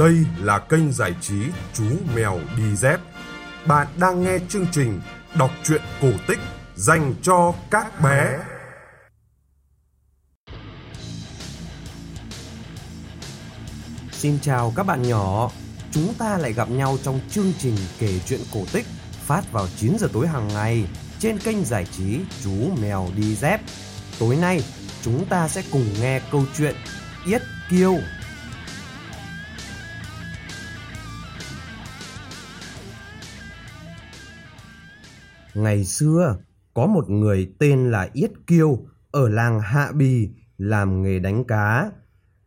Đây là kênh giải trí Chú Mèo Đi Dép. Bạn đang nghe chương trình đọc truyện cổ tích dành cho các bé. Xin chào các bạn nhỏ. Chúng ta lại gặp nhau trong chương trình kể chuyện cổ tích phát vào 9 giờ tối hàng ngày trên kênh giải trí Chú Mèo Đi Dép. Tối nay, chúng ta sẽ cùng nghe câu chuyện Yết Kiêu Ngày xưa, có một người tên là Yết Kiêu ở làng Hạ Bì làm nghề đánh cá.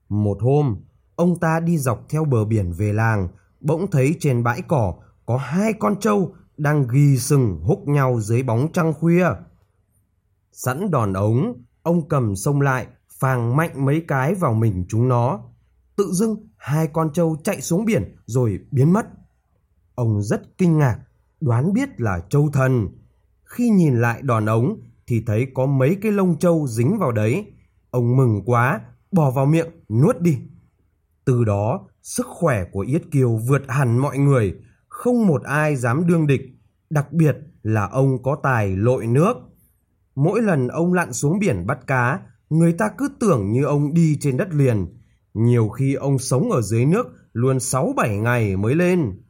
Một hôm, ông ta đi dọc theo bờ biển về làng, bỗng thấy trên bãi cỏ có hai con trâu đang ghi sừng húc nhau dưới bóng trăng khuya. Sẵn đòn ống, ông cầm sông lại, phàng mạnh mấy cái vào mình chúng nó. Tự dưng hai con trâu chạy xuống biển rồi biến mất. Ông rất kinh ngạc, đoán biết là châu thần. Khi nhìn lại đòn ống thì thấy có mấy cái lông châu dính vào đấy. Ông mừng quá, bỏ vào miệng, nuốt đi. Từ đó, sức khỏe của Yết Kiều vượt hẳn mọi người, không một ai dám đương địch, đặc biệt là ông có tài lội nước. Mỗi lần ông lặn xuống biển bắt cá, người ta cứ tưởng như ông đi trên đất liền. Nhiều khi ông sống ở dưới nước luôn 6-7 ngày mới lên.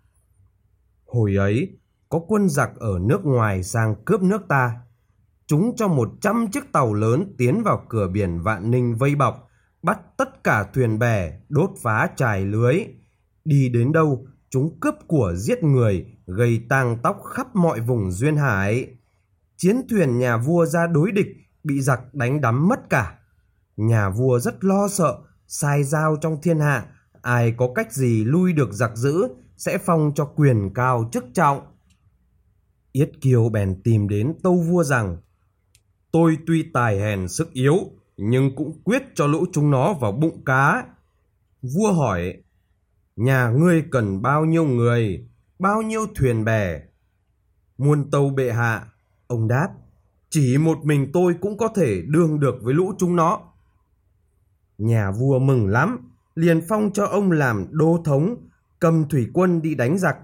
Hồi ấy, có quân giặc ở nước ngoài sang cướp nước ta. Chúng cho 100 chiếc tàu lớn tiến vào cửa biển Vạn Ninh vây bọc, bắt tất cả thuyền bè, đốt phá trài lưới. Đi đến đâu, chúng cướp của giết người, gây tang tóc khắp mọi vùng duyên hải. Chiến thuyền nhà vua ra đối địch, bị giặc đánh đắm mất cả. Nhà vua rất lo sợ, sai giao trong thiên hạ, ai có cách gì lui được giặc dữ sẽ phong cho quyền cao chức trọng. Yết Kiều bèn tìm đến tâu vua rằng Tôi tuy tài hèn sức yếu, nhưng cũng quyết cho lũ chúng nó vào bụng cá. Vua hỏi, nhà ngươi cần bao nhiêu người, bao nhiêu thuyền bè? Muôn tâu bệ hạ, ông đáp, chỉ một mình tôi cũng có thể đương được với lũ chúng nó. Nhà vua mừng lắm, liền phong cho ông làm đô thống, cầm thủy quân đi đánh giặc.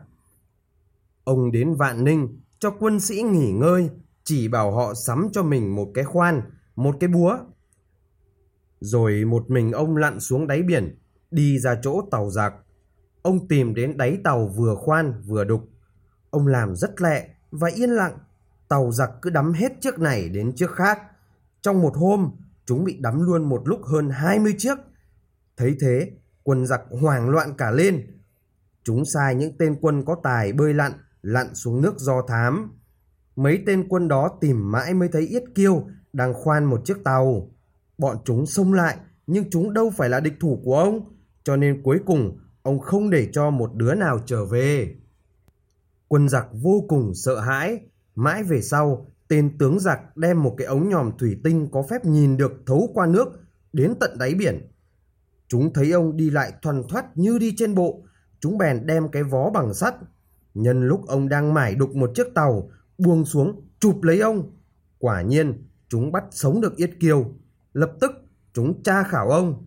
Ông đến Vạn Ninh, cho quân sĩ nghỉ ngơi, chỉ bảo họ sắm cho mình một cái khoan, một cái búa. Rồi một mình ông lặn xuống đáy biển, đi ra chỗ tàu giặc. Ông tìm đến đáy tàu vừa khoan vừa đục. Ông làm rất lẹ và yên lặng. Tàu giặc cứ đắm hết chiếc này đến chiếc khác. Trong một hôm, chúng bị đắm luôn một lúc hơn 20 chiếc. Thấy thế, quân giặc hoảng loạn cả lên. Chúng sai những tên quân có tài bơi lặn lặn xuống nước do thám. Mấy tên quân đó tìm mãi mới thấy Yết Kiêu đang khoan một chiếc tàu. Bọn chúng xông lại, nhưng chúng đâu phải là địch thủ của ông, cho nên cuối cùng ông không để cho một đứa nào trở về. Quân giặc vô cùng sợ hãi, mãi về sau, tên tướng giặc đem một cái ống nhòm thủy tinh có phép nhìn được thấu qua nước đến tận đáy biển. Chúng thấy ông đi lại thoăn thoắt như đi trên bộ, chúng bèn đem cái vó bằng sắt Nhân lúc ông đang mải đục một chiếc tàu, buông xuống, chụp lấy ông. Quả nhiên, chúng bắt sống được Yết kiều Lập tức, chúng tra khảo ông.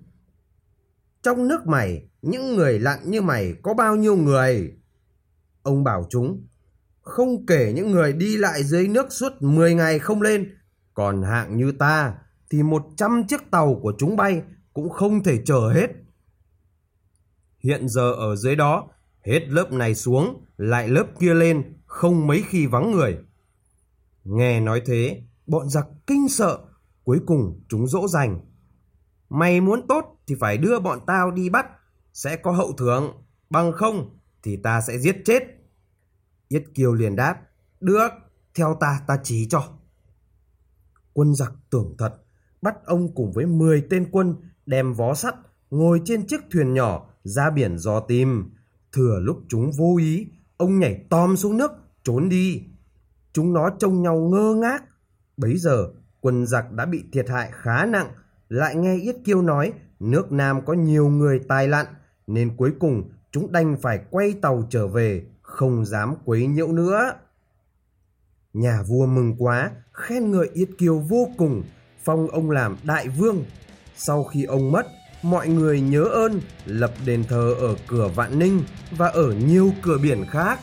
Trong nước mày, những người lặn như mày có bao nhiêu người? Ông bảo chúng, không kể những người đi lại dưới nước suốt 10 ngày không lên, còn hạng như ta thì 100 chiếc tàu của chúng bay cũng không thể chở hết. Hiện giờ ở dưới đó Hết lớp này xuống, lại lớp kia lên, không mấy khi vắng người. Nghe nói thế, bọn giặc kinh sợ, cuối cùng chúng dỗ dành. Mày muốn tốt thì phải đưa bọn tao đi bắt, sẽ có hậu thưởng, bằng không thì ta sẽ giết chết. Yết Kiều liền đáp, được, theo ta ta chỉ cho. Quân giặc tưởng thật, bắt ông cùng với 10 tên quân đem vó sắt ngồi trên chiếc thuyền nhỏ ra biển dò tìm Thừa lúc chúng vô ý, ông nhảy tom xuống nước, trốn đi. Chúng nó trông nhau ngơ ngác. Bấy giờ, quân giặc đã bị thiệt hại khá nặng, lại nghe Yết Kiêu nói nước Nam có nhiều người tài lặn, nên cuối cùng chúng đành phải quay tàu trở về, không dám quấy nhiễu nữa. Nhà vua mừng quá, khen ngợi Yết Kiêu vô cùng, phong ông làm đại vương. Sau khi ông mất, mọi người nhớ ơn, lập đền thờ ở cửa Vạn Ninh và ở nhiều cửa biển khác.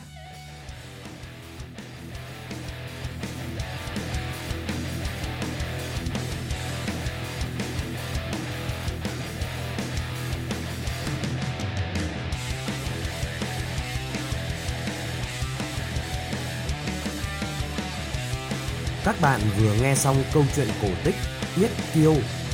Các bạn vừa nghe xong câu chuyện cổ tích Yết Kiêu